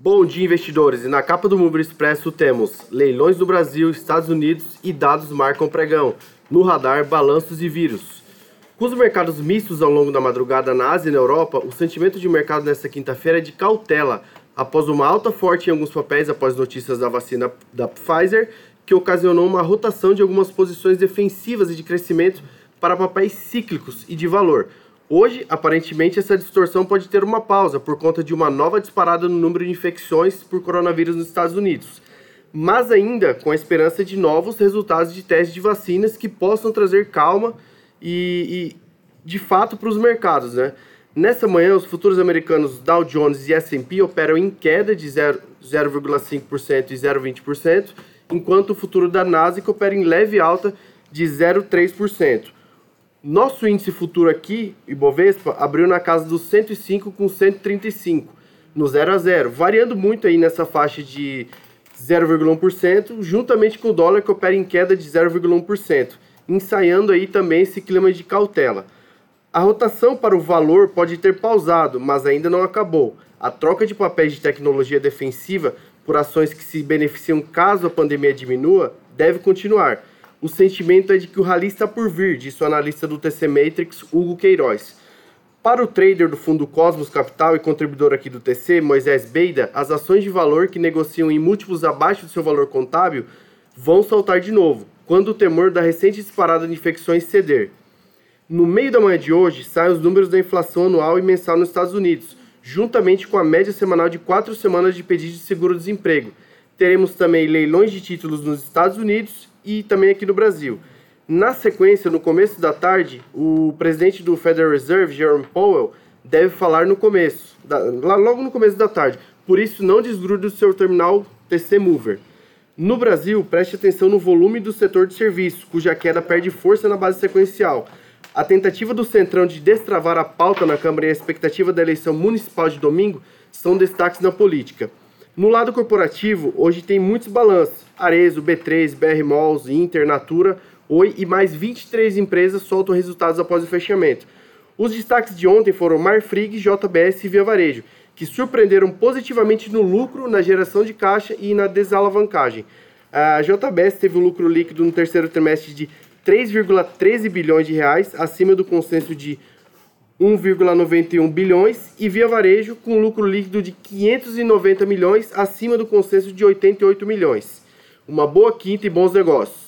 Bom dia, investidores! E na capa do Mover Expresso temos leilões do Brasil, Estados Unidos e dados marcam pregão. No radar, balanços e vírus. Com os mercados mistos ao longo da madrugada na Ásia e na Europa, o sentimento de mercado nesta quinta-feira é de cautela, após uma alta forte em alguns papéis após notícias da vacina da Pfizer, que ocasionou uma rotação de algumas posições defensivas e de crescimento para papéis cíclicos e de valor. Hoje, aparentemente, essa distorção pode ter uma pausa por conta de uma nova disparada no número de infecções por coronavírus nos Estados Unidos, mas ainda com a esperança de novos resultados de testes de vacinas que possam trazer calma e, e de fato para os mercados, né? Nessa manhã, os futuros americanos Dow Jones e S&P operam em queda de 0,5% e 0,20%, enquanto o futuro da Nasdaq opera em leve alta de 0,3%. Nosso índice futuro aqui, Ibovespa, abriu na casa dos 105 com 135, no 0 a 0, variando muito aí nessa faixa de 0,1%, juntamente com o dólar que opera em queda de 0,1%, ensaiando aí também esse clima de cautela. A rotação para o valor pode ter pausado, mas ainda não acabou. A troca de papéis de tecnologia defensiva por ações que se beneficiam caso a pandemia diminua deve continuar o sentimento é de que o rally está por vir, disse o analista do TC Matrix, Hugo Queiroz. Para o trader do fundo Cosmos Capital e contribuidor aqui do TC, Moisés Beida, as ações de valor que negociam em múltiplos abaixo do seu valor contábil vão saltar de novo, quando o temor da recente disparada de infecções ceder. No meio da manhã de hoje, saem os números da inflação anual e mensal nos Estados Unidos, juntamente com a média semanal de quatro semanas de pedido de seguro-desemprego. Teremos também leilões de títulos nos Estados Unidos e também aqui no Brasil. Na sequência, no começo da tarde, o presidente do Federal Reserve, Jerome Powell, deve falar no começo, da, logo no começo da tarde. Por isso, não desgrude o seu terminal TC Mover. No Brasil, preste atenção no volume do setor de serviços, cuja queda perde força na base sequencial. A tentativa do Centrão de destravar a pauta na Câmara e a expectativa da eleição municipal de domingo são destaques na política. No lado corporativo, hoje tem muitos balanços. Arezo, B3, BR Malls, Inter, Natura, Oi e mais 23 empresas soltam resultados após o fechamento. Os destaques de ontem foram Marfrig, JBS e Via Varejo, que surpreenderam positivamente no lucro, na geração de caixa e na desalavancagem. A JBS teve um lucro líquido no terceiro trimestre de 3,13 bilhões de reais, acima do consenso de 1,91 bilhões e Via Varejo com lucro líquido de 590 milhões acima do consenso de 88 milhões. Uma boa quinta e bons negócios.